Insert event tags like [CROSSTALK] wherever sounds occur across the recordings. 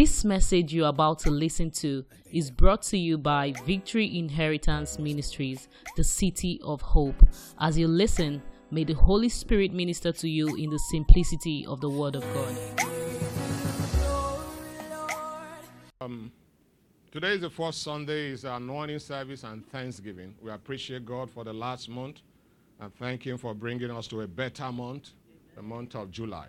This message you're about to listen to is brought to you by Victory Inheritance Ministries, the City of Hope. As you listen, may the Holy Spirit minister to you in the simplicity of the Word of God. Um, today is the first Sunday, is our anointing service and Thanksgiving. We appreciate God for the last month and thank Him for bringing us to a better month, the month of July.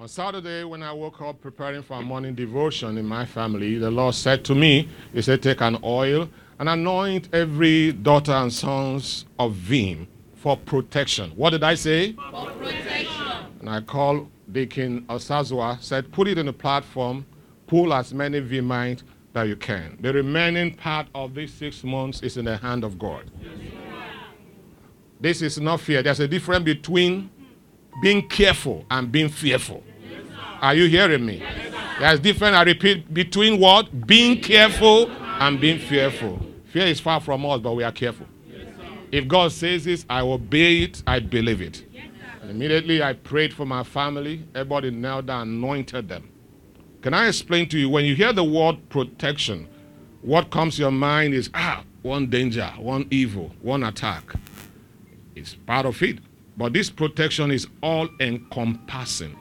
On Saturday, when I woke up preparing for a morning devotion in my family, the Lord said to me, He said, Take an oil and anoint every daughter and sons of Vim for protection. What did I say? For protection. And I called Deacon Osazua, said, Put it in the platform, pull as many Vimites that you can. The remaining part of these six months is in the hand of God. This is not fear. There's a difference between being careful and being fearful. Are you hearing me? There's difference, I repeat, between what? Being careful and being fearful. Fear is far from us, but we are careful. If God says this, I obey it, I believe it. And immediately I prayed for my family. Everybody knelt down, anointed them. Can I explain to you? When you hear the word protection, what comes to your mind is ah, one danger, one evil, one attack. It's part of it. But this protection is all encompassing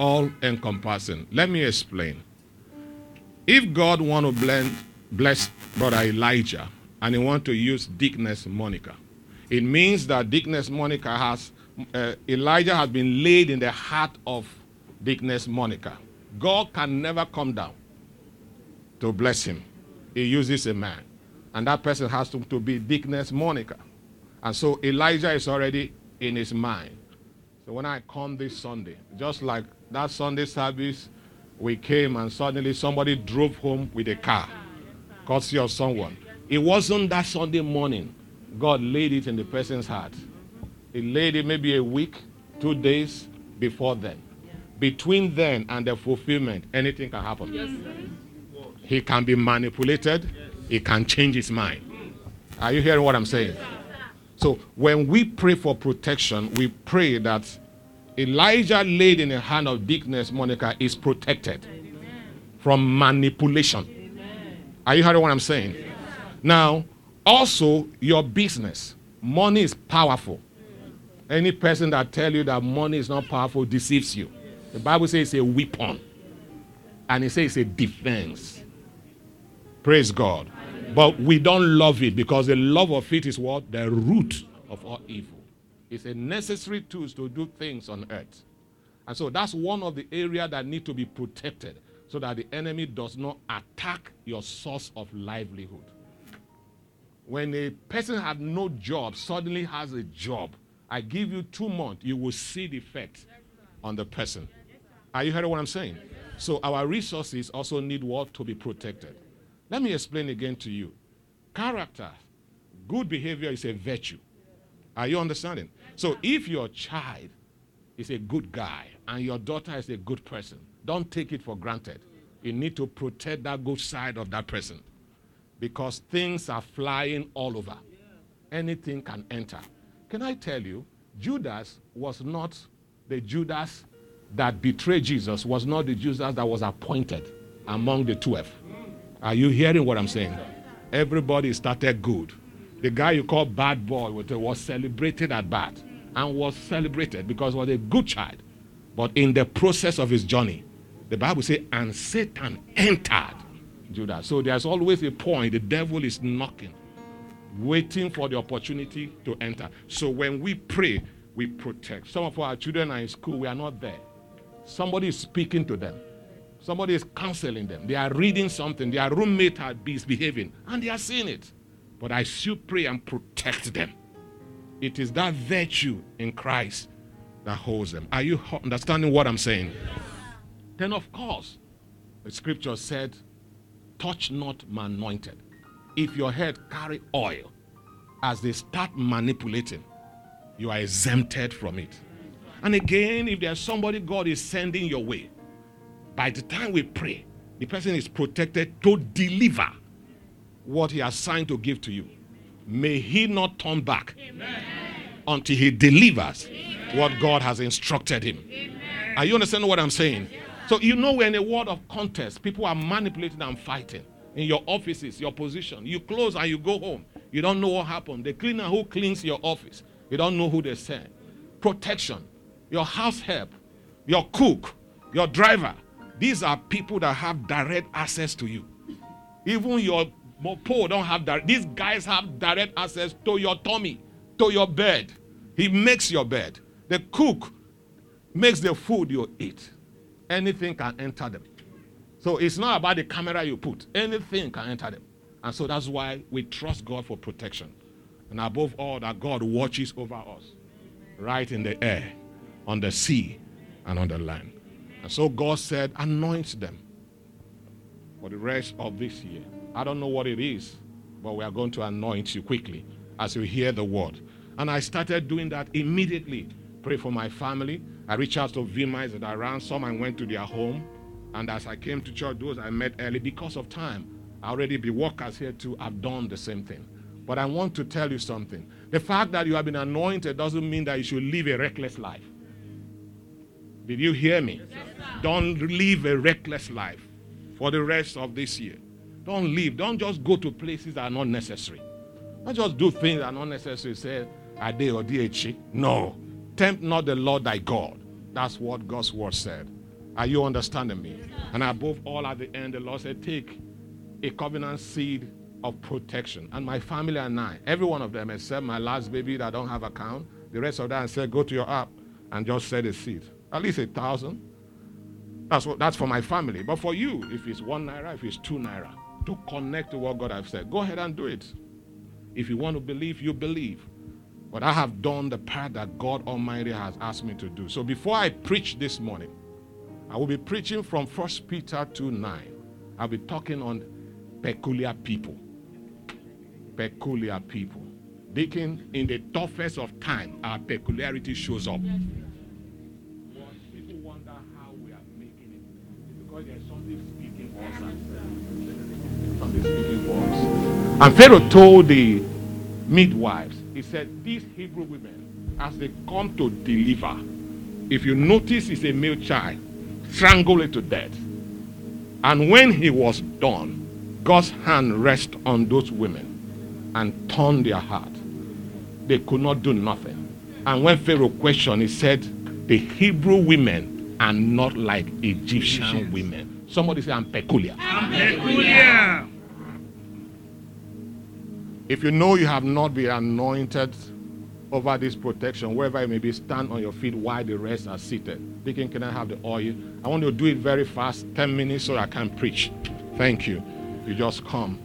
all encompassing. Let me explain. If God want to blend, bless brother Elijah and he want to use Deaconess Monica, it means that Deaconess Monica has uh, Elijah has been laid in the heart of Deaconess Monica. God can never come down to bless him. He uses a man, and that person has to, to be Deaconess Monica. And so Elijah is already in his mind. So when I come this Sunday, just like that Sunday service, we came and suddenly somebody drove home with a car, courtesy of someone. It wasn't that Sunday morning. God laid it in the person's heart. He laid it maybe a week, two days before then. Between then and the fulfillment, anything can happen. Yes, he can be manipulated. He can change his mind. Are you hearing what I'm saying? So when we pray for protection, we pray that Elijah laid in the hand of Deaconess Monica is protected Amen. from manipulation. Amen. Are you hearing what I'm saying? Yes. Now, also your business. Money is powerful. Any person that tell you that money is not powerful deceives you. The Bible says it's a weapon. And it says it's a defense. Praise God. But we don't love it because the love of it is what? The root of all evil. It's a necessary tool to do things on earth. And so that's one of the areas that need to be protected so that the enemy does not attack your source of livelihood. When a person had no job suddenly has a job, I give you two months, you will see the effect on the person. Are you hearing what I'm saying? So our resources also need what to be protected. Let me explain again to you. Character, good behavior is a virtue. Are you understanding? So if your child is a good guy and your daughter is a good person, don't take it for granted. You need to protect that good side of that person because things are flying all over. Anything can enter. Can I tell you, Judas was not the Judas that betrayed Jesus, was not the Judas that was appointed among the 12. Are you hearing what I'm saying? Everybody started good. The guy you call bad boy was celebrated at bad and was celebrated because he was a good child. But in the process of his journey, the Bible says, and Satan entered Judah. So there's always a point. The devil is knocking, waiting for the opportunity to enter. So when we pray, we protect. Some of our children are in school, we are not there. Somebody is speaking to them. Somebody is counseling them. They are reading something. Their roommate is behaving, and they are seeing it. But I still pray and protect them. It is that virtue in Christ that holds them. Are you understanding what I'm saying? Then, of course, the scripture said, Touch not my anointed. If your head carry oil, as they start manipulating, you are exempted from it. And again, if there's somebody God is sending your way, by the time we pray, the person is protected to deliver what he has signed to give to you may he not turn back Amen. until he delivers Amen. what God has instructed him. Amen. Are you understanding what I'm saying? So you know we're in a world of contest. People are manipulating and fighting in your offices, your position. You close and you go home. You don't know what happened. The cleaner who cleans your office, you don't know who they sent. Protection, your house help, your cook, your driver. These are people that have direct access to you. Even your mopo don't have that. These guys have direct access to your tummy, to your bed. He makes your bed. The cook makes the food you eat. Anything can enter them. So it's not about the camera you put. Anything can enter them. And so that's why we trust God for protection. And above all, that God watches over us right in the air, on the sea, and on the land. And so God said, anoint them for the rest of this year. I don't know what it is, but we are going to anoint you quickly as you hear the word. And I started doing that immediately. Pray for my family. I reached out to VMIs that I ran. Some and went to their home. And as I came to church, those I met early because of time. I already be workers here too. I've done the same thing. But I want to tell you something. The fact that you have been anointed doesn't mean that you should live a reckless life. Did you hear me? Yes, Don't live a reckless life for the rest of this year. Don't leave. Don't just go to places that are not necessary. Don't just do things that are not necessary. Say, I did or DHC. No. Tempt not the Lord thy God. That's what God's word said. Are you understanding me? And above all, at the end, the Lord said, Take a covenant seed of protection. And my family and I, every one of them, except my last baby that don't have account, the rest of them said, Go to your app and just set a seed. At least a thousand. That's what that's for my family. But for you, if it's one naira, if it's two naira, connect to what God has said, go ahead and do it. If you want to believe, you believe. But I have done the part that God Almighty has asked me to do. So before I preach this morning, I will be preaching from 1 Peter 2 9. I'll be talking on peculiar people. Peculiar people. Deacon, in the toughest of time, our peculiarity shows up. People wonder how we are making it. Because there's us. Something speaking for. And Pharaoh told the midwives, he said, These Hebrew women, as they come to deliver, if you notice it's a male child, strangle it to death. And when he was done, God's hand rest on those women and turned their heart. They could not do nothing. And when Pharaoh questioned, he said, The Hebrew women are not like Egyptian women. Somebody say, I'm peculiar. I'm peculiar. If you know you have not been anointed over this protection, wherever you may be, stand on your feet while the rest are seated. Deacon, can I have the oil? I want to do it very fast, 10 minutes so I can preach. Thank you. You just come.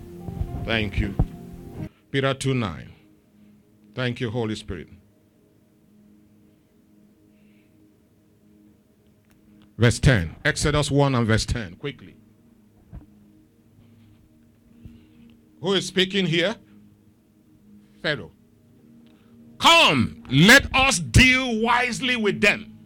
Thank you. Peter 2 9. Thank you, Holy Spirit. Verse 10. Exodus 1 and verse 10. Quickly. Who is speaking here? Pharaoh. Come, let us deal wisely with them.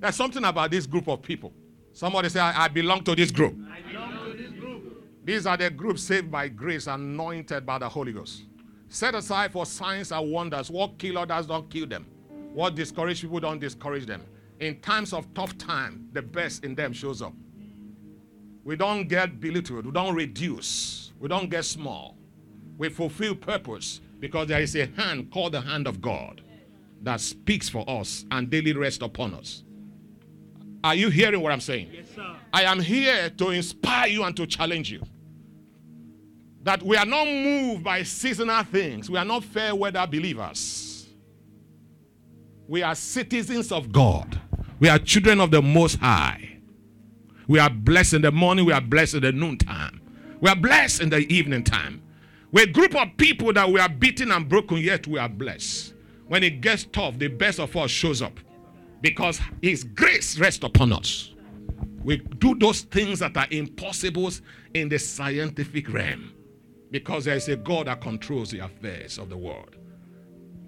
There's something about this group of people. Somebody say, I, I belong to this group. To this group. These are the groups saved by grace, anointed by the Holy Ghost. Set aside for signs and wonders. What kill others don't kill them. What discourage people don't discourage them. In times of tough time, the best in them shows up. We don't get belittled. We don't reduce. We don't get small. We fulfill purpose because there is a hand called the hand of God that speaks for us and daily rests upon us. Are you hearing what I'm saying? Yes, sir. I am here to inspire you and to challenge you. That we are not moved by seasonal things. We are not fair weather believers. We are citizens of God. We are children of the Most High. We are blessed in the morning. We are blessed in the noontime. We are blessed in the evening time. We're a group of people that we are beaten and broken, yet we are blessed. When it gets tough, the best of us shows up because His grace rests upon us. We do those things that are impossible in the scientific realm because there is a God that controls the affairs of the world.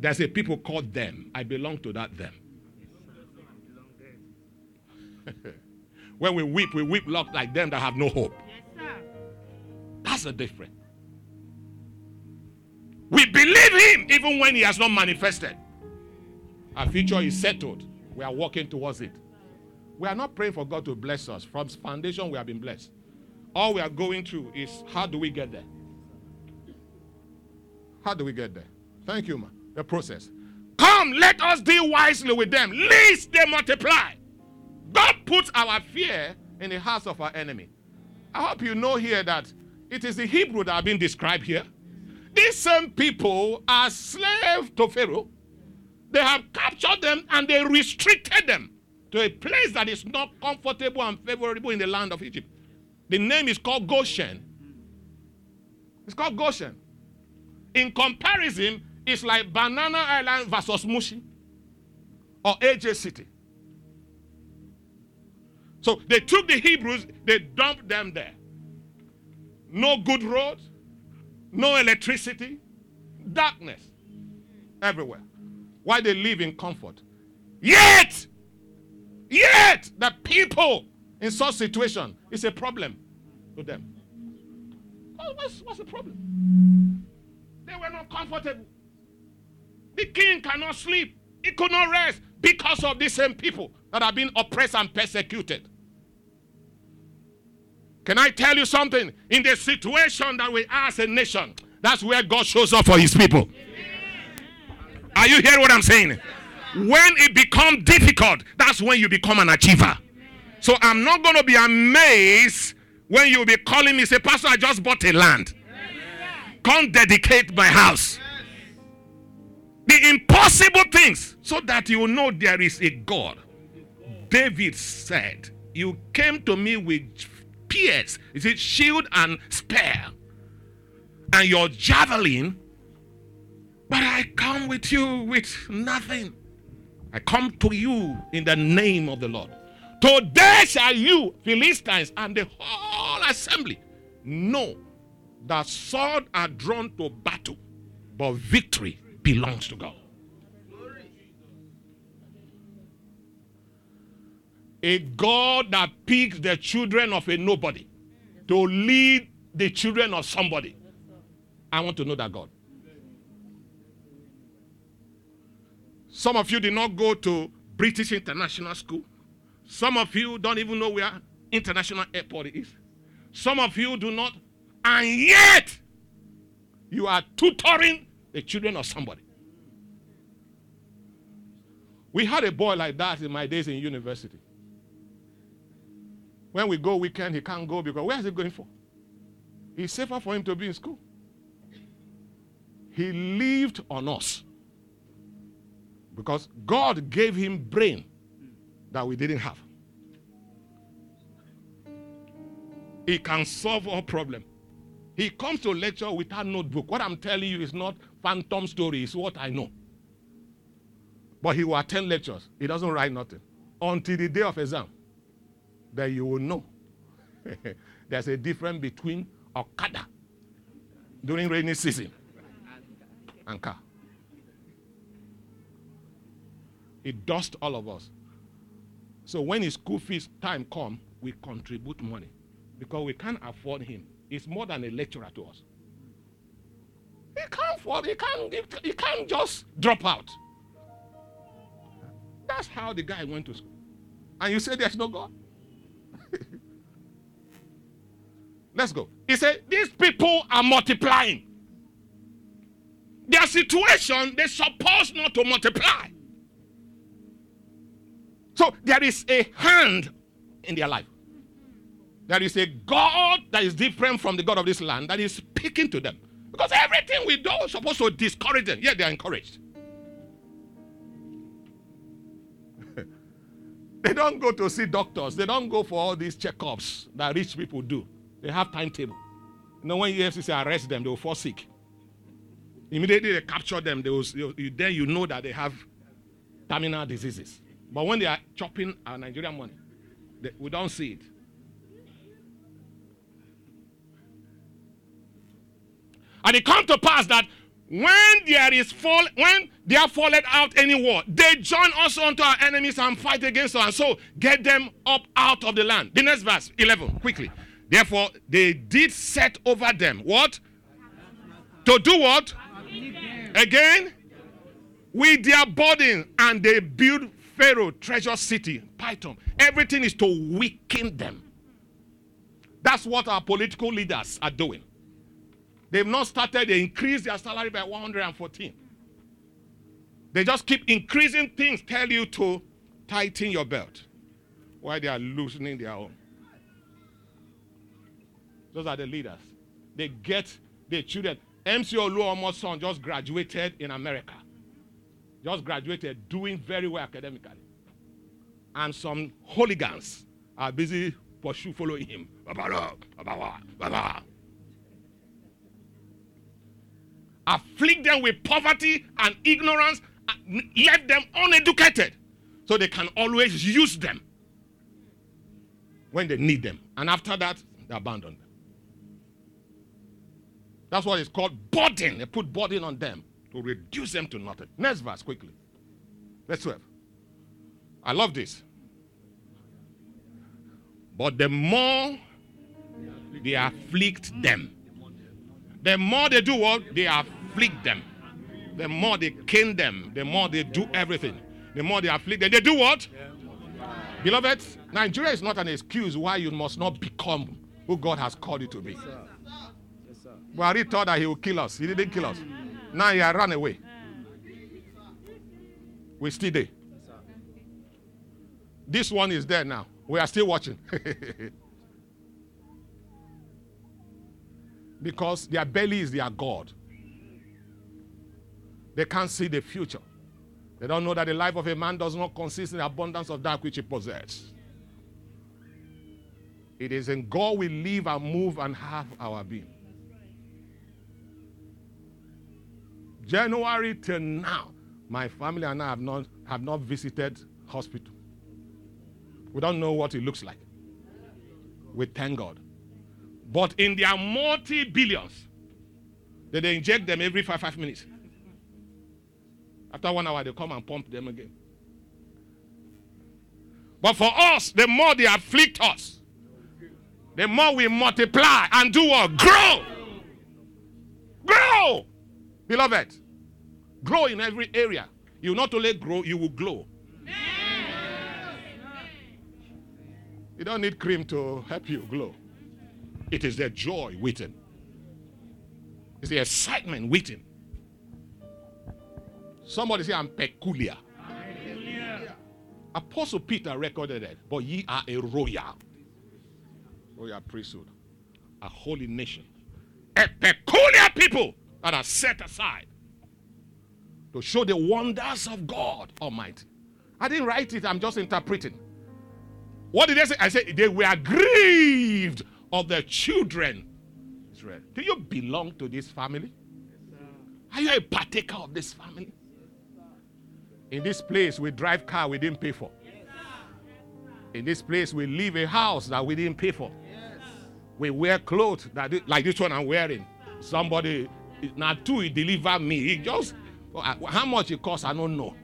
There's a people called them. I belong to that them. [LAUGHS] when we weep, we weep like them that have no hope. That's the difference. We believe him even when he has not manifested. Our future is settled. We are walking towards it. We are not praying for God to bless us. From foundation, we have been blessed. All we are going through is how do we get there? How do we get there? Thank you, man. The process. Come, let us deal wisely with them, lest they multiply. God puts our fear in the hearts of our enemy. I hope you know here that it is the Hebrew that are being described here. These same people are slaves to Pharaoh. They have captured them and they restricted them to a place that is not comfortable and favorable in the land of Egypt. The name is called Goshen. It's called Goshen. In comparison, it's like Banana Island versus Mushin or AJ City. So they took the Hebrews, they dumped them there. No good roads, no electricity, darkness everywhere. Why they live in comfort. Yet, yet the people in such situation is a problem to them. What's, what's the problem? They were not comfortable. The king cannot sleep. He could not rest because of these same people that have been oppressed and persecuted. Can I tell you something? In the situation that we are as a nation, that's where God shows up for his people. Are you hearing what I'm saying? When it becomes difficult, that's when you become an achiever. So I'm not going to be amazed when you'll be calling me, say, Pastor, I just bought a land. Come dedicate my house. The impossible things, so that you know there is a God. David said, You came to me with spears, is it shield and spear, and your javelin, but I come with you with nothing. I come to you in the name of the Lord. Today shall you, Philistines, and the whole assembly know that swords are drawn to battle, but victory belongs to God. A God that picks the children of a nobody to lead the children of somebody. I want to know that God. Some of you did not go to British International School. Some of you don't even know where International Airport is. Some of you do not, and yet you are tutoring the children of somebody. We had a boy like that in my days in university. When we go weekend, he can't go because where is he going for? It's safer for him to be in school. He lived on us because God gave him brain that we didn't have. He can solve all problem. He comes to lecture without notebook. What I'm telling you is not phantom story, it's what I know. But he will attend lectures. He doesn't write nothing. Until the day of exam. Then you will know. [LAUGHS] There's a difference between Okada during rainy season and car. It dusts all of us. So when his school fees time come, we contribute money because we can't afford him. He's more than a lecturer to us. He can't afford. He can't. He can't just drop out. That's how the guy went to school. And you say there's no God. Let's go. He said these people are multiplying. Their situation they're supposed not to multiply. So there is a hand in their life. There is a God that is different from the God of this land that is speaking to them. Because everything we do is supposed to discourage them, yet they are encouraged. [LAUGHS] they don't go to see doctors, they don't go for all these checkups that rich people do. They have timetable. You know, when EFCC arrest them, they will fall sick. Immediately they capture them, they will, then you know that they have terminal diseases. But when they are chopping our Nigerian money, they, we don't see it. And it comes to pass that when there is fall, when they are fallen out any war, they join us unto our enemies and fight against us, and so get them up out of the land. The next verse, 11, quickly. Therefore, they did set over them what? To do what? Again, with their burden, and they build Pharaoh, Treasure City, Pithom. Everything is to weaken them. That's what our political leaders are doing. They've not started, they increase their salary by 114. They just keep increasing things, tell you to tighten your belt while they are loosening their own. Those are the leaders. They get the children. MC Oluomo's son just graduated in America. Just graduated, doing very well academically. And some hooligans are busy pursue following him. Afflict them with poverty and ignorance, left them uneducated, so they can always use them when they need them. And after that, they abandon them. That's what is called burden. They put burden on them to reduce them to nothing. Next verse, quickly. Let's 12. I love this. But the more they afflict them, the more they do what? They afflict them. The more they cane them, the more they do everything. The more they afflict them, they do what? Beloved, Nigeria is not an excuse why you must not become who God has called you to be. Buhari thought that he would kill us. He didn't kill us. Now he had run away. We still there. This one is there now. We are still watching. [LAUGHS] because their belly is their God. They can't see the future. They don't know that the life of a man does not consist in the abundance of that which he possesses. It is in God we live and move and have our being. January till now, my family and I have not, have not visited hospital. We don't know what it looks like. We thank God. But in their multi billions, they, they inject them every five, five minutes. After one hour, they come and pump them again. But for us, the more they afflict us, the more we multiply and do what? Grow. Grow. Beloved, grow in every area. You not only grow, you will glow. You don't need cream to help you glow. It is the joy waiting. It's the excitement waiting. Somebody say, I'm peculiar. Apostle Peter recorded it, but ye are a royal, oh, royal priesthood, a holy nation, a peculiar people that are set aside to show the wonders of God Almighty. I didn't write it, I'm just interpreting. What did they say? I said they were grieved of the children. Israel. Do you belong to this family? Yes, Are you a partaker of this family? Yes, In this place, we drive car we didn't pay for. Yes, In this place, we live a house that we didn't pay for. We wear clothes that like this one I'm wearing. Somebody now two he deliver me. He just uh, how much it costs, I don't know.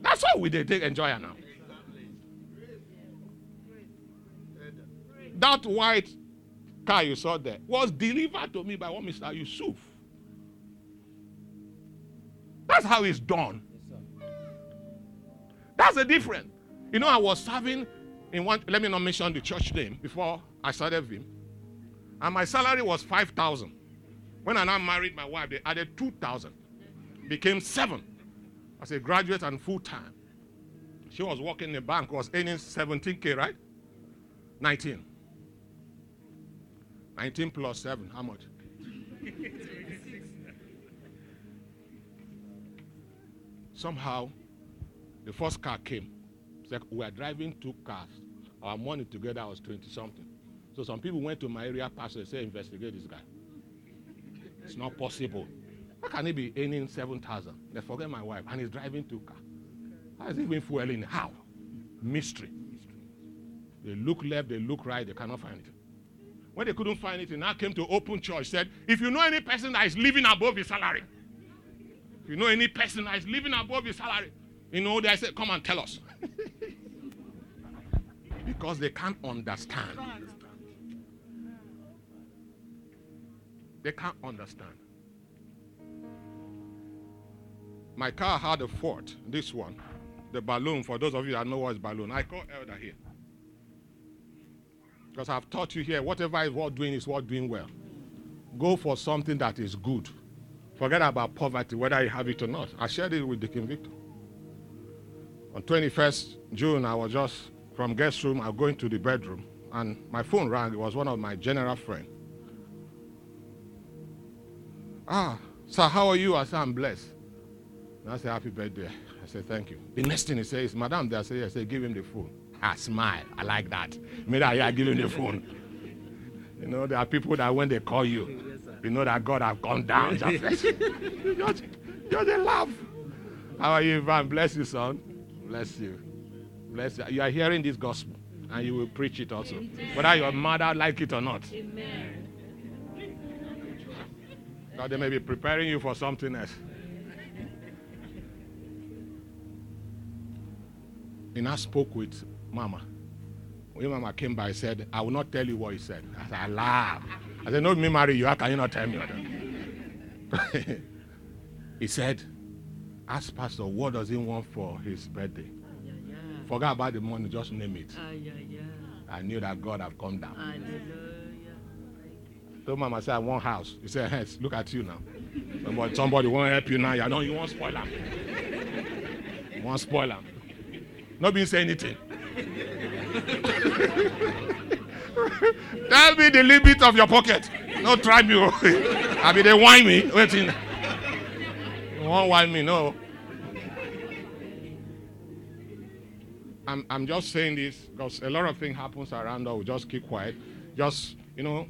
That's why we did take enjoy now. That white car you saw there was delivered to me by one Mr. Yusuf. That's how it's done. That's the difference. You know, I was serving in one, let me not mention the church name before I started him. And my salary was 5,000. When I now married my wife, they added 2,000. Became seven as a graduate and full time. She was working in the bank, was earning 17K, right? 19. 19 plus 7, how much? Somehow, the first car came. It's like we were driving two cars. Our money together was 20 something. So some people went to my area pastor and said, investigate this guy. It's not possible. How can he be earning 7,000? Let's forget my wife, and he's driving two cars. How is he even fueling? How? Mystery. They look left, they look right, they cannot find it. When they couldn't find it, he now came to open church, said, if you know any person that is living above his salary, if you know any person that is living above his salary, you know, they said, come and tell us. [LAUGHS] because they can't understand. They can't understand. My car had a fault, this one. the balloon, for those of you that know what is balloon, I call elder here. Because I've taught you here, whatever is worth doing is worth doing well. Go for something that is good. Forget about poverty, whether you have it or not. I shared it with Deacon Victor. On 21st June, I was just from guest room, I was going to the bedroom, and my phone rang. It was one of my general friend. Ah, sir, how are you? I said, I'm blessed. And I said, happy birthday. I said, thank you. The next thing he says, Madam, there, I said, I said, give him the phone. I smile. I like that. Maybe I give him the phone. You know, there are people that when they call you, you know that God have gone down. [LAUGHS] Just, just, just a laugh. How are you, Ivan? Bless you, son. Bless you. Bless you. You are hearing this gospel, and you will preach it also, whether your mother like it or not. Amen. They may be preparing you for something else. And I spoke with Mama. When Mama came by, I said, I will not tell you what he said. I said, I laughed. I said, No, me marry you. How can you not tell me? [LAUGHS] he said, Ask Pastor, what does he want for his birthday? Forget about the money, just name it. I knew that God had come down. So Mama said, I want house. He said, Yes, look at you now. Somebody, somebody won't help you now. You know you won't spoil him. You won't spoil. Not being say anything. [LAUGHS] Tell me the limit of your pocket. No try me. Oh. [LAUGHS] I mean they whine me. Waiting. You won't whine me, no. I'm, I'm just saying this because a lot of things happens around us. We just keep quiet. Just, you know,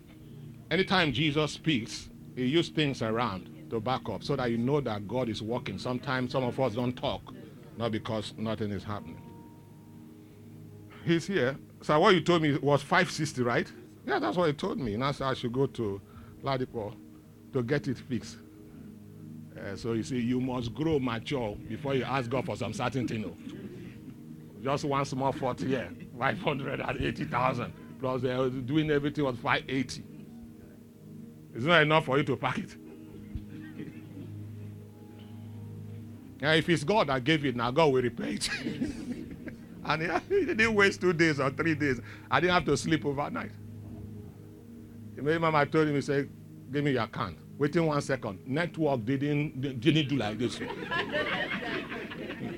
anytime Jesus speaks, he uses things around to back up so that you know that God is working. Sometimes some of us don't talk, not because nothing is happening. He's here. So what you told me was 560, right? Yeah, that's what he told me. And I said I should go to Ladipo to get it fixed. Uh, so you see, you must grow mature before you ask God for some certain thing. oh. Just one small fault here, 580,000. Plus they're doing everything was 580. It's not enough for you to pack it. [LAUGHS] If it's God that gave it, now God will repay it. [LAUGHS] and he, didn't waste two days or three days. I didn't have to sleep overnight. Maybe Mama told him, he said, give me your account. Waiting one second. Network didn't, didn't do like this. [LAUGHS] you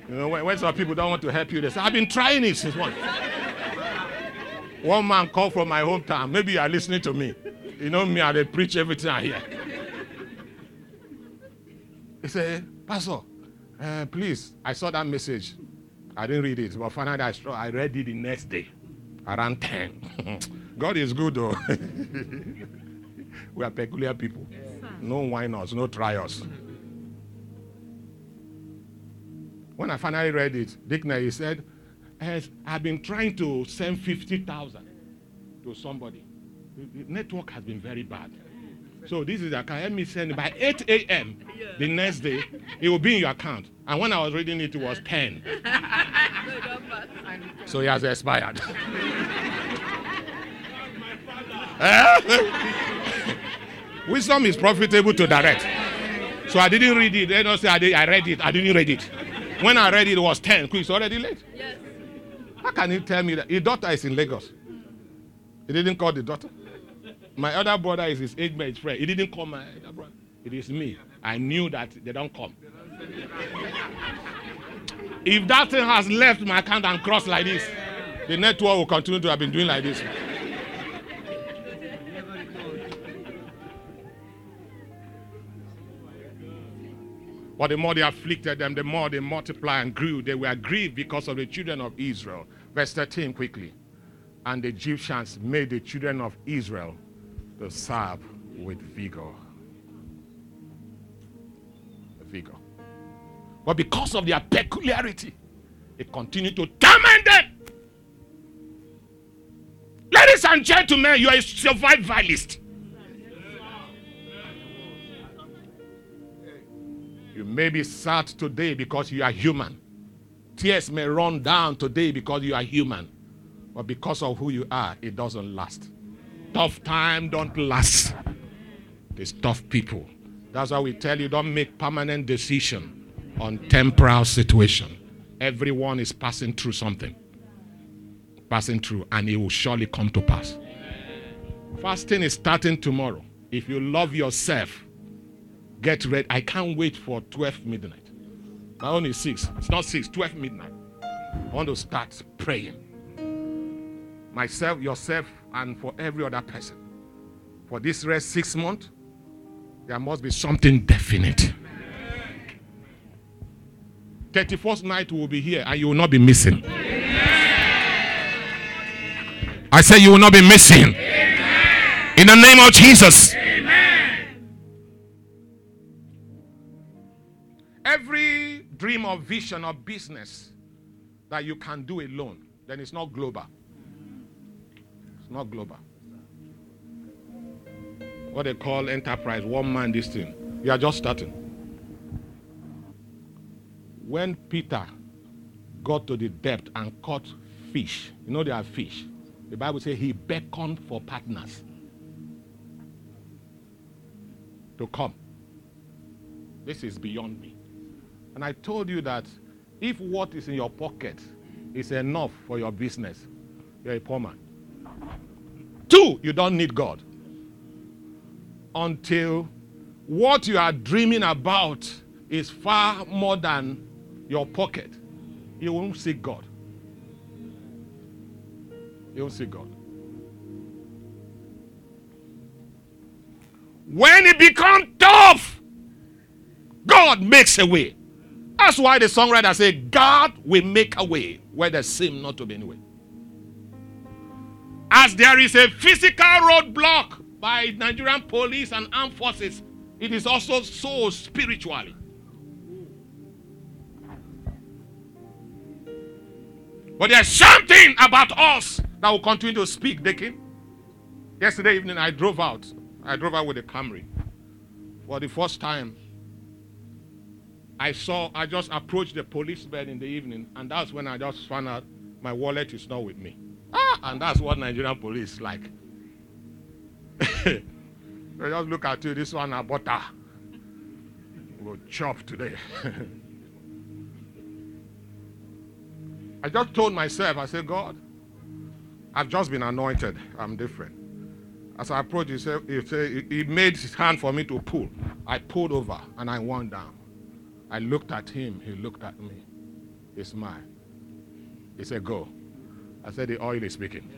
know, when, when some people don't want to help you, they say, I've been trying it since one. one man called from my hometown. Maybe you are listening to me. You know me, I they preach everything I hear. He said, Pastor, uh, please, I saw that message. I didn't read it, but finally I, saw, I read it the next day, around 10. [LAUGHS] God is good, though. [LAUGHS] we are peculiar people. No whiners, no trials. When I finally read it, Dick he said, "Yes, I've been trying to send 50,000 to somebody. The network has been very bad. So this is the account. Let me send it by 8 a.m. the next day. It will be in your account. And when I was reading it, it was 10. So he has expired. [LAUGHS] Eh? Wisdom is profitable to direct. So I didn't read it. They don't say I, did, I read it. I didn't read it. When I read it, it was 10. It's already late. Yes. How can you tell me that? His daughter is in Lagos. He didn't call the daughter. My other brother is his age mate friend. He didn't call my other brother. It is me. I knew that they don't come. If that thing has left my account and crossed like this, the network will continue to have been doing like this. But the more they afflicted them, the more they multiplied and grew. They were grieved because of the children of Israel. Verse 13 quickly. And the Egyptians made the children of Israel to serve with vigor. Vigor. But because of their peculiarity, it continued to torment them. Ladies and gentlemen, you are a survivalist. You may be sad today because you are human. Tears may run down today because you are human. But because of who you are, it doesn't last. Tough time don't last. It's tough people. That's why we tell you don't make permanent decision on temporal situation. Everyone is passing through something. Passing through, and it will surely come to pass. Fasting is starting tomorrow. If you love yourself, get ready. I can't wait for 12 midnight. Not only 6, it's not 6, 12 midnight. I want to start praying. Myself, yourself, and for every other person. For this rest six months, there must be something definite. 31st night will be here and you will not be missing. I say you will not be missing. In the name of Jesus. Every dream or vision or business that you can do alone, then it's not global. It's not global. What they call enterprise, one man, this thing. You are just starting. When Peter got to the depth and caught fish, you know there are fish. The Bible says he beckoned for partners to come. This is beyond me. And I told you that if what is in your pocket is enough for your business, you're a poor man. Two, you don't need God. Until what you are dreaming about is far more than your pocket, you won't see God. You won't see God. When it becomes tough, God makes a way. That's why the songwriter said, God will make a way where there seems not to be any way. As there is a physical roadblock by Nigerian police and armed forces, it is also so spiritually. But there's something about us that will continue to speak, Deacon. Yesterday evening, I drove out. I drove out with a Camry. For the first time, I saw, I just approached the police policeman in the evening, and that's when I just found out my wallet is not with me. Ah, and that's what Nigerian police like. [LAUGHS] they just look at you, this one a butter. We'll chop today. [LAUGHS] I just told myself, I said, God, I've just been anointed. I'm different. As I approached, he said, he, said, he made his hand for me to pull. I pulled over and I went down. I looked at him. He looked at me. He smiled. He said, Go. I said, The oil is speaking.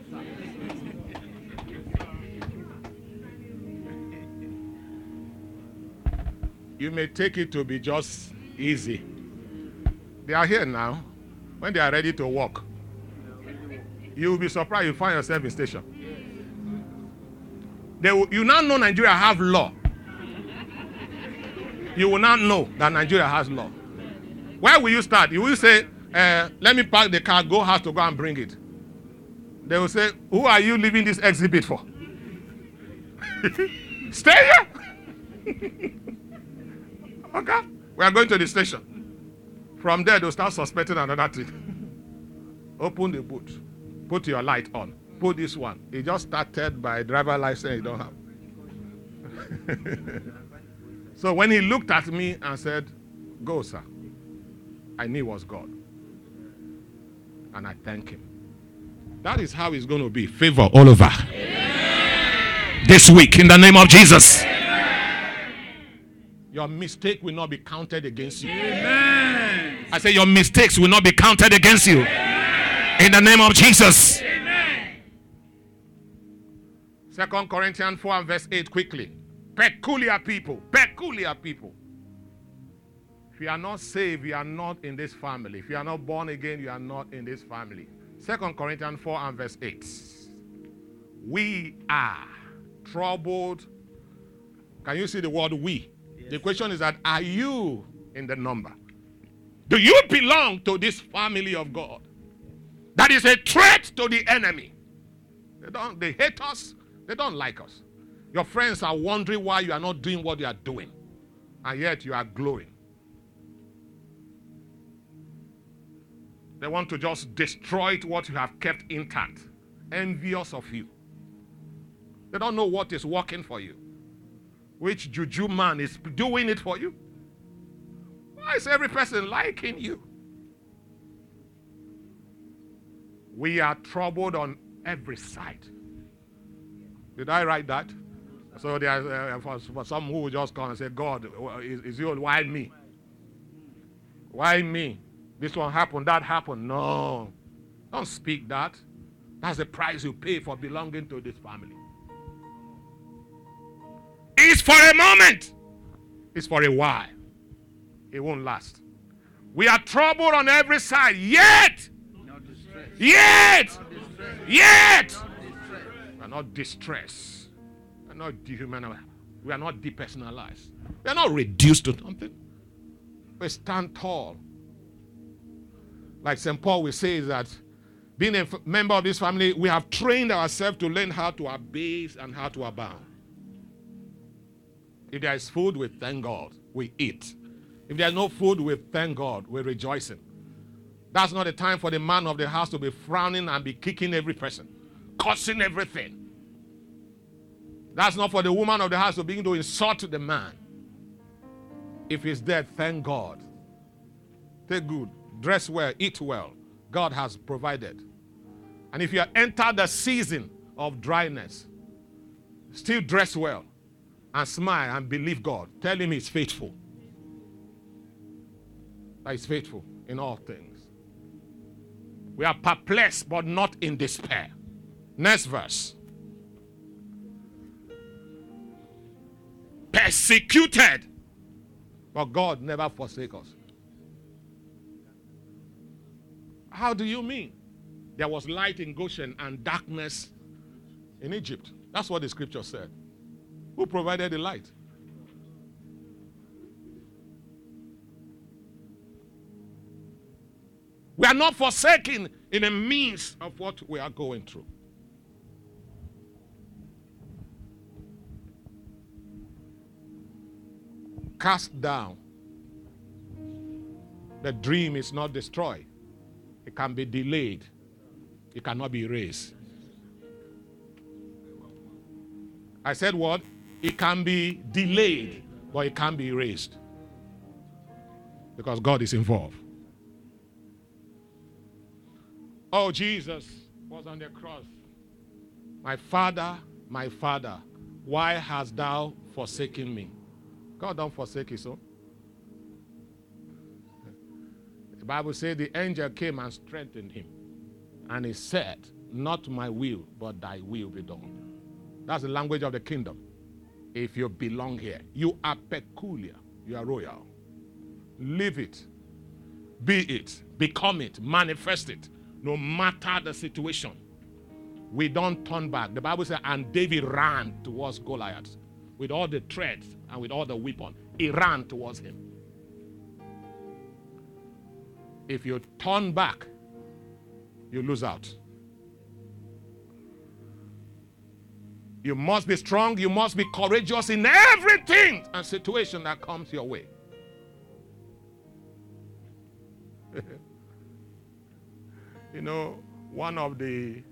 You may take it to be just easy. They are here now. When they are ready to walk, you will be surprised you find yourself in station. They will, you now know Nigeria have law. You will not know that Nigeria has law. Where will you start? You will say, uh, "Let me park the car. Go house to go and bring it." They will say, "Who are you leaving this exhibit for?" [LAUGHS] Stay here. [LAUGHS] okay, we are going to the station. From there, they'll start suspecting another thing. [LAUGHS] Open the boot. Put your light on. Put this one. It just started by driver license you don't have. so when he looked at me and said, Go, sir, I knew it was God. And I thank him. That is how it's going to be. Favor all over. This week, in the name of Jesus. Your mistake will not be counted against you. Amen. I say your mistakes will not be counted against you. In the name of Jesus. Second Corinthians 4 and verse 8 quickly. Peculiar people. Peculiar people. If you are not saved, you are not in this family. If you are not born again, you are not in this family. Second Corinthians 4 and verse 8. We are troubled. Can you see the word we? The question is that are you in the number? Do you belong to this family of God? That is a threat to the enemy. They don't they hate us, they don't like us. Your friends are wondering why you are not doing what you are doing, and yet you are glowing. They want to just destroy what you have kept intact, envious of you. They don't know what is working for you. Which juju man is doing it for you? Why is every person liking you? We are troubled on every side. Did I write that? So there's uh, for, for some who just come and say, God, is, is you why me? Why me? This one happened, that happened. No. Don't speak that. That's the price you pay for belonging to this family. It's for a moment. It's for a while. It won't last. We are troubled on every side, yet, yet, yet, we are not distressed. We are not dehumanized. We are not depersonalized. We are not reduced to something. We stand tall. Like St. Paul will say that being a f- member of this family, we have trained ourselves to learn how to abase and how to abound. If there is food, we thank God. We eat. If there's no food, we thank God. We're rejoicing. That's not the time for the man of the house to be frowning and be kicking every person, cursing everything. That's not for the woman of the house to begin to insult the man. If he's dead, thank God. Take good, dress well, eat well. God has provided. And if you entered the season of dryness, still dress well and smile and believe God. Tell him he's faithful. That he's faithful in all things. We are perplexed, but not in despair. Next verse. Persecuted, but God never forsake us. How do you mean? There was light in Goshen and darkness in Egypt. That's what the scripture said. Who provided the light? We are not forsaken in the means of what we are going through. Cast down. The dream is not destroyed, it can be delayed, it cannot be erased. I said what? It can be delayed, but it can be erased. Because God is involved. Oh, Jesus was on the cross. My Father, my Father, why hast thou forsaken me? God don't forsake his own. Bible says the angel came and strengthened him. And he said, Not my will, but thy will be done. That's the language of the kingdom. If you belong here, you are peculiar, you are royal. Live it, be it, become it, manifest it, no matter the situation. We don't turn back. The Bible says, and David ran towards Goliath with all the threats and with all the weapon. He ran towards him. If you turn back, you lose out. You must be strong. You must be courageous in everything and situation that comes your way. [LAUGHS] you know, one of the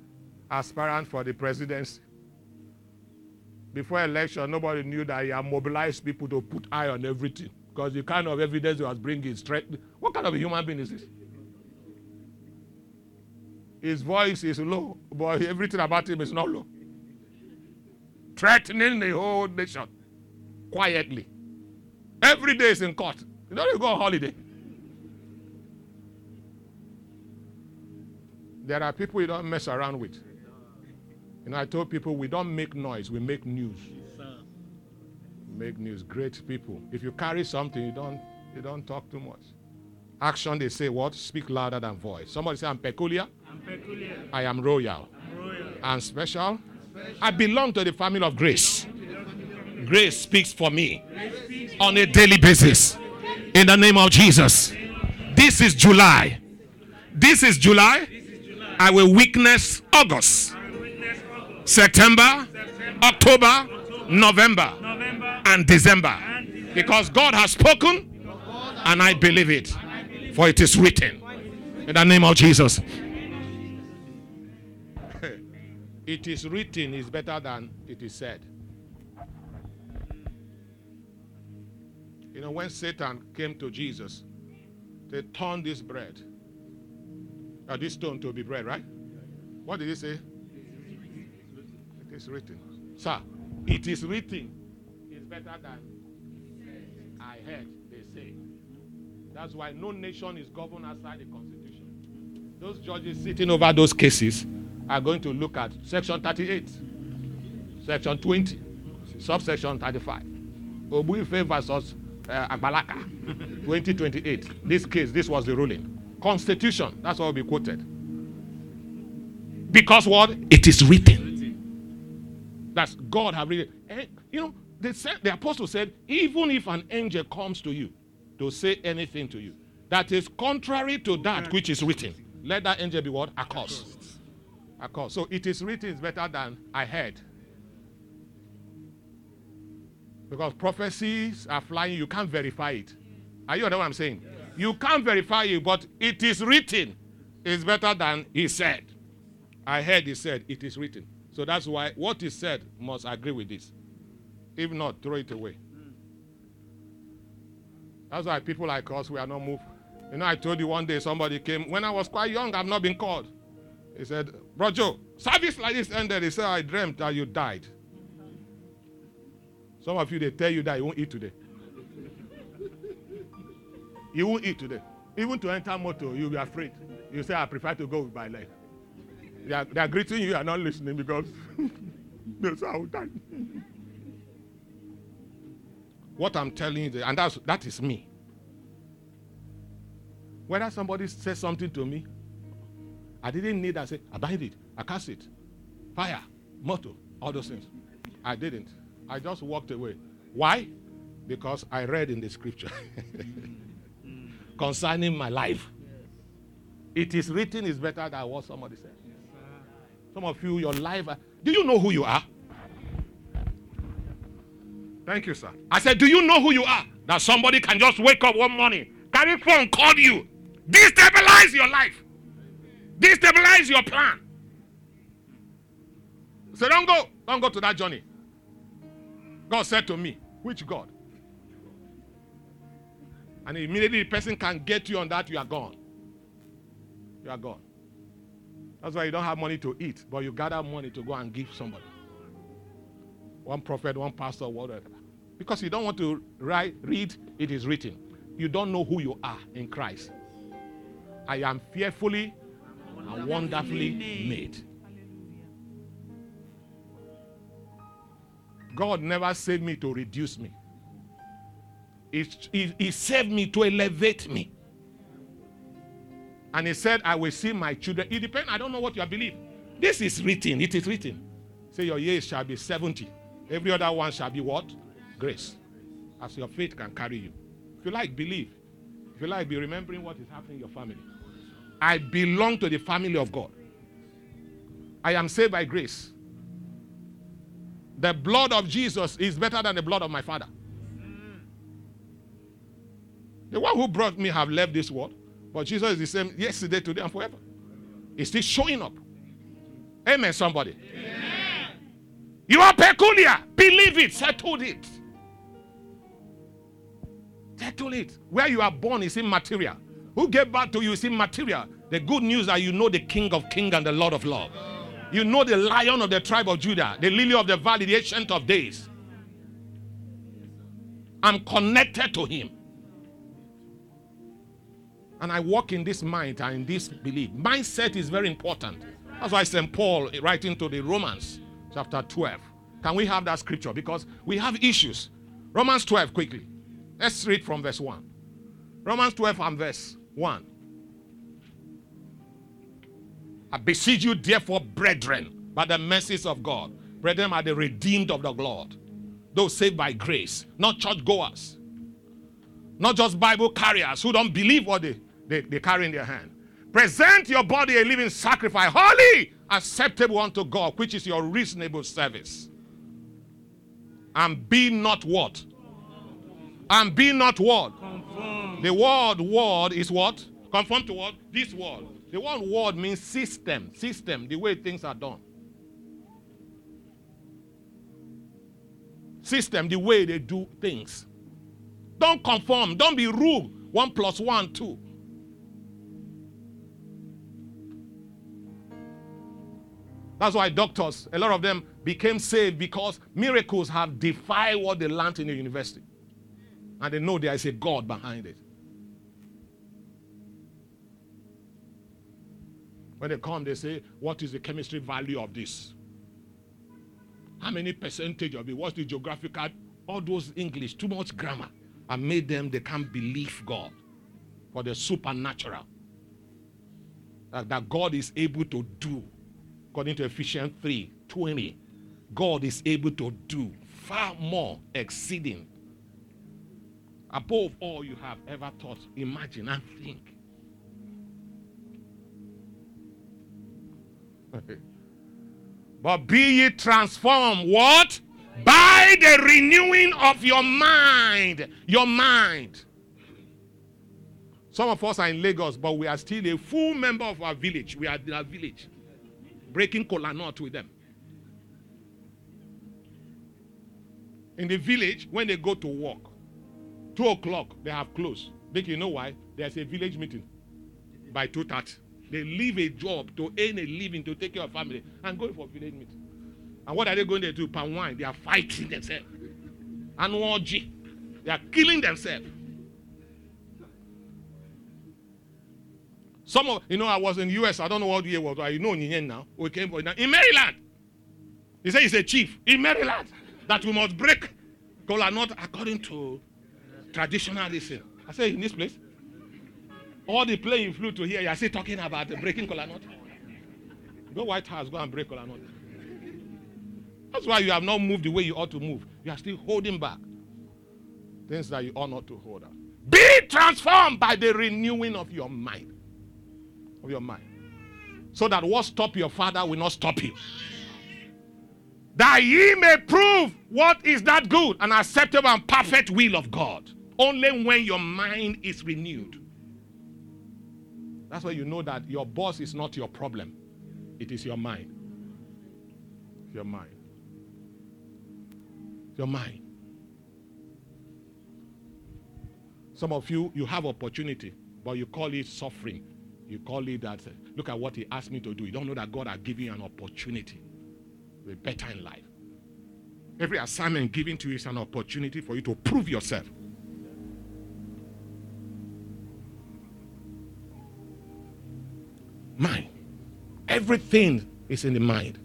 aspirants for the presidency, before election, nobody knew that he had mobilized people to put eye on everything because the kind of evidence he was bringing is threatening. What kind of a human being is this? His voice is low, but everything about him is not low. Threatening the whole nation quietly. Every day is in court. You don't even go on holiday. There are people you don't mess around with. You know, I told people we don't make noise, we make news. Make news. Great people. If you carry something, you don't you don't talk too much. Action, they say what? Speak louder than voice. Somebody say, I'm peculiar. I'm peculiar. I am royal. I'm royal. and special. I belong to the family of grace. Grace speaks for me on a daily basis. In the name of Jesus. This is July. This is July. I will witness August, I will witness August, September, September, October, November, and December. Because God has spoken and I believe it. For it is written. In the name of Jesus. [LAUGHS] It is written is better than it is said. You know, when Satan came to Jesus, they turned this bread, this stone to be bread, right? What did he say? It is written. Sir, it is written. Better than I heard they say. That's why no nation is governed outside the constitution. Those judges sitting over those cases are going to look at section 38, section 20, subsection 35. Obuife versus uh, Agbalaka, 2028. This case, this was the ruling. Constitution, that's what will be quoted. Because what? It is written. That's God have written. And, you know, they said, the apostle said, even if an angel comes to you to say anything to you that is contrary to that which is written, let that angel be what? Accursed. Accursed. So it is written is better than I heard. Because prophecies are flying, you can't verify it. Are you understand what I'm saying? You can't verify it, but it is written is better than he said. I heard he said it is written. So that's why what he said must agree with this. If not, throw it away. That's why people like us, we are not moved. You know, I told you one day somebody came, when I was quite young, I've not been called. He said, Bro Joe, service like this ended. He said, I dreamt that you died. Some of you, they tell you that you won't eat today. [LAUGHS] you won't eat today. Even to enter motor, you'll be afraid. You say, I prefer to go with my leg. They are, they are greeting you, you are not listening because [LAUGHS] they say, I die. [LAUGHS] what I'm telling you, and that's, that is me. Whether somebody says something to me, I didn't need that say, abide it, I cast it, fire, motor, all those things. I didn't. I just walked away. Why? Because I read in the scripture [LAUGHS] concerning my life. It is written is better than what somebody said. Some of you, your life. Uh, do you know who you are? Thank you, sir. I said, Do you know who you are? That somebody can just wake up one morning, carry phone, call you, destabilize your life, destabilize your plan. So don't go, don't go to that journey. God said to me, Which God? And immediately the person can get you on that, you are gone. You are gone. That's why you don't have money to eat, but you gather money to go and give somebody. One prophet, one pastor, whatever. Because you don't want to write, read, it is written. You don't know who you are in Christ. I am fearfully and wonderfully made. God never saved me to reduce me. He, he, he saved me to elevate me. And he said, I will see my children. It depends. I don't know what you believe. This is written. It is written. Say your years shall be 70. Every other one shall be what? Grace. As your faith can carry you. If you like, believe. If you like, be remembering what is happening in your family. I belong to the family of God. I am saved by grace. The blood of Jesus is better than the blood of my father. The one who brought me have left this world, but Jesus is the same yesterday, today, and forever. He's still showing up. Amen, somebody. Amen. You are peculiar. Believe it. Settle it. Settle it. Where you are born is immaterial. Who gave birth to you is immaterial. The good news that you know the King of Kings and the Lord of Lords. You know the lion of the tribe of Judah, the lily of the valley, the ancient of days. I'm connected to him. And I walk in this mind and in this belief. Mindset is very important. That's why St. Paul, writing to the Romans, chapter 12. Can we have that scripture? Because we have issues. Romans 12, quickly. Let's read from verse 1. Romans 12 and verse 1. I beseech you, therefore, brethren, by the mercies of God. Brethren are the redeemed of the Lord, those saved by grace, not churchgoers, not just Bible carriers who don't believe what they, they, they carry in their hand. Present your body a living sacrifice, holy, acceptable unto God, which is your reasonable service. And be not what? And be not what? The word word is what? Conform to what? This word. The word word means system, system, the way things are done. System, the way they do things. Don't conform, don't be rule. One plus one, two. That's why doctors, a lot of them became saved because miracles have defied what they learned in the university. And they know there is a God behind it. When they come, they say, What is the chemistry value of this? How many percentage of it? What's the geographical? All those English, too much grammar, and made them they can't believe God for the supernatural. That, that God is able to do, according to Ephesians 3 20. God is able to do far more, exceeding above all you have ever thought, imagine, and think. [LAUGHS] but be ye transformed, what? By the renewing of your mind. Your mind. Some of us are in Lagos, but we are still a full member of our village. We are in our village, breaking nut with them. In the village, when they go to work, two o'clock they have closed. Think you know why? There's a village meeting by two thirty. They leave a job to earn a living to take care of family and go for village meeting. And what are they going to do? Palm wine. They are fighting themselves. And orgy. They are killing themselves. Some of you know, I was in US. I don't know what year was. I know Nyen now. We came for in Maryland. He said he's a chief in Maryland that we must break kola nut according to traditionalism. I said in this place, all the playing flew to here. You are still talking about the breaking kola nut. Go White House, go and break kola nut. That's why you have not moved the way you ought to move. You are still holding back things that you ought not to hold on. Be transformed by the renewing of your mind. Of your mind. So that what stop your father will not stop you. That ye may prove what is that good and acceptable and perfect will of God. Only when your mind is renewed. That's why you know that your boss is not your problem. It is your mind. Your mind. Your mind. Some of you, you have opportunity, but you call it suffering. You call it that, uh, look at what he asked me to do. You don't know that God has given you an opportunity to be better in life. Every assignment given to you is an opportunity for you to prove yourself. Mind. Everything is in the mind.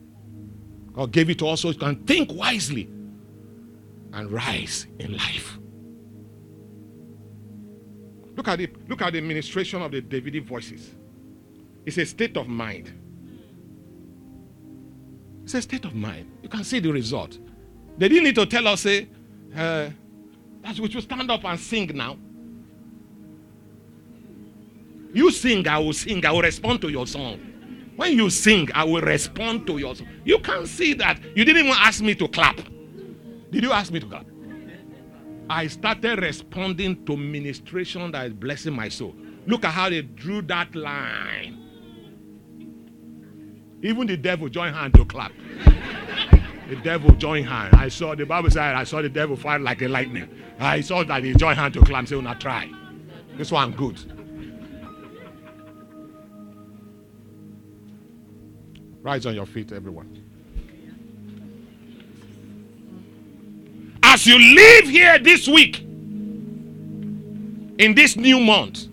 God gave it to us so you can think wisely and rise in life. Look at it. Look at the administration of the Davidic voices. It's a state of mind. It's a state of mind. You can see the result. They didn't need to tell us, say, uh, that we should stand up and sing now. You sing, I will sing, I will respond to your song. When you sing, I will respond to your song. You can't see that. You didn't even ask me to clap. Did you ask me to clap? I started responding to ministration that is blessing my soul. Look at how they drew that line. Even the devil joined hand to clap. the devil joined hand. I saw the Bible said I saw the devil fire like a lightning. I saw that he joined hand to clap. Say, "Una try." This one good. Rise on your feet, everyone. As you live here this week, in this new month,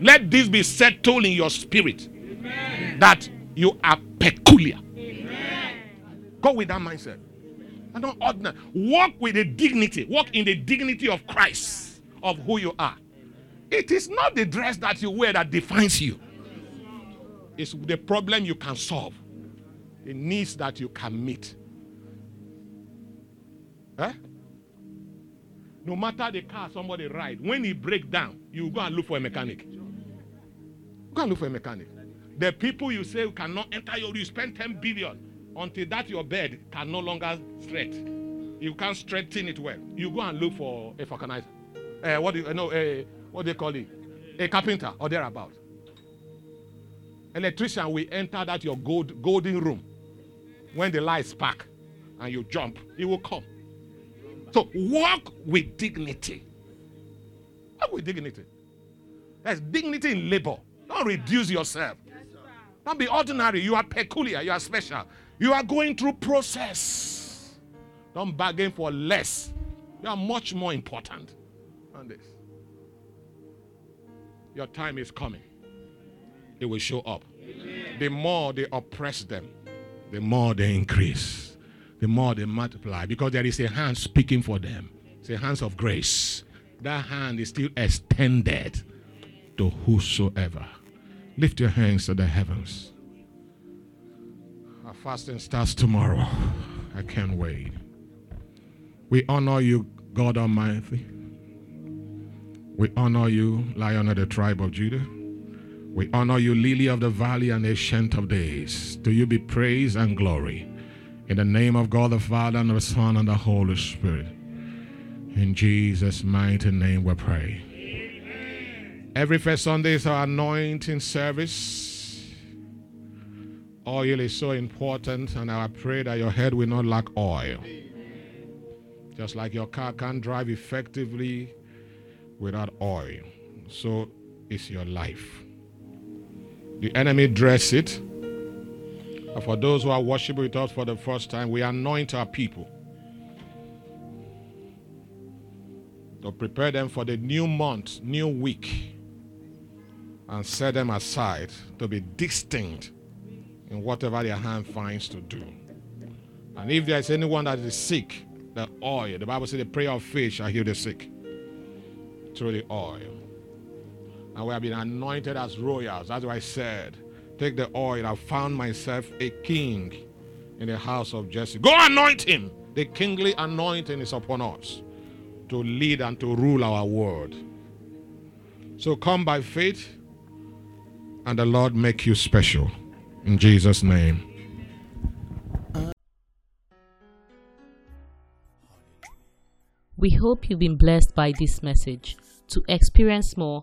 let this be settled in your spirit that you are peculiar. Go with that mindset. And not ordinary. Walk with the dignity. Walk in the dignity of Christ, of who you are. It is not the dress that you wear that defines you. It's the problem you can solve, the needs that you can meet. Eh? No matter the car somebody ride, when it break down, you go and look for a mechanic. Go and look for a mechanic. The people you say cannot enter your, you spend 10 billion until that your bed can no longer stretch. You can't straighten it well. You go and look for a vulcanizer. Uh, what do you know? Uh, what they call it? A carpenter or thereabout. Electrician will enter that your gold, golden room when the lights spark and you jump. it will come. So walk with dignity. Walk with dignity. There's dignity in labor. Don't reduce yourself. Don't be ordinary. You are peculiar. You are special. You are going through process. Don't bargain for less. You are much more important than this. Your time is coming. It will show up. Amen. The more they oppress them, the more they increase, the more they multiply, because there is a hand speaking for them. It's a hand of grace. That hand is still extended to whosoever. Lift your hands to the heavens. Our fasting starts tomorrow. I can't wait. We honor you, God Almighty. We honor you, Lion of the tribe of Judah. We honor you, Lily of the Valley and Ancient of Days. To you be praise and glory. In the name of God the Father and the Son and the Holy Spirit. In Jesus' mighty name we pray. Amen. Every first Sunday is our anointing service. Oil is so important, and I pray that your head will not lack oil. Just like your car can't drive effectively without oil, so is your life. The enemy dress it. And for those who are worshiping with us for the first time, we anoint our people to prepare them for the new month, new week, and set them aside to be distinct in whatever their hand finds to do. And if there is anyone that is sick, the oil, the Bible says the prayer of faith shall heal the sick through the oil. And we have been anointed as royals. That's why I said, Take the oil. I found myself a king in the house of Jesse. Go anoint him. The kingly anointing is upon us to lead and to rule our world. So come by faith, and the Lord make you special. In Jesus' name. We hope you've been blessed by this message. To experience more,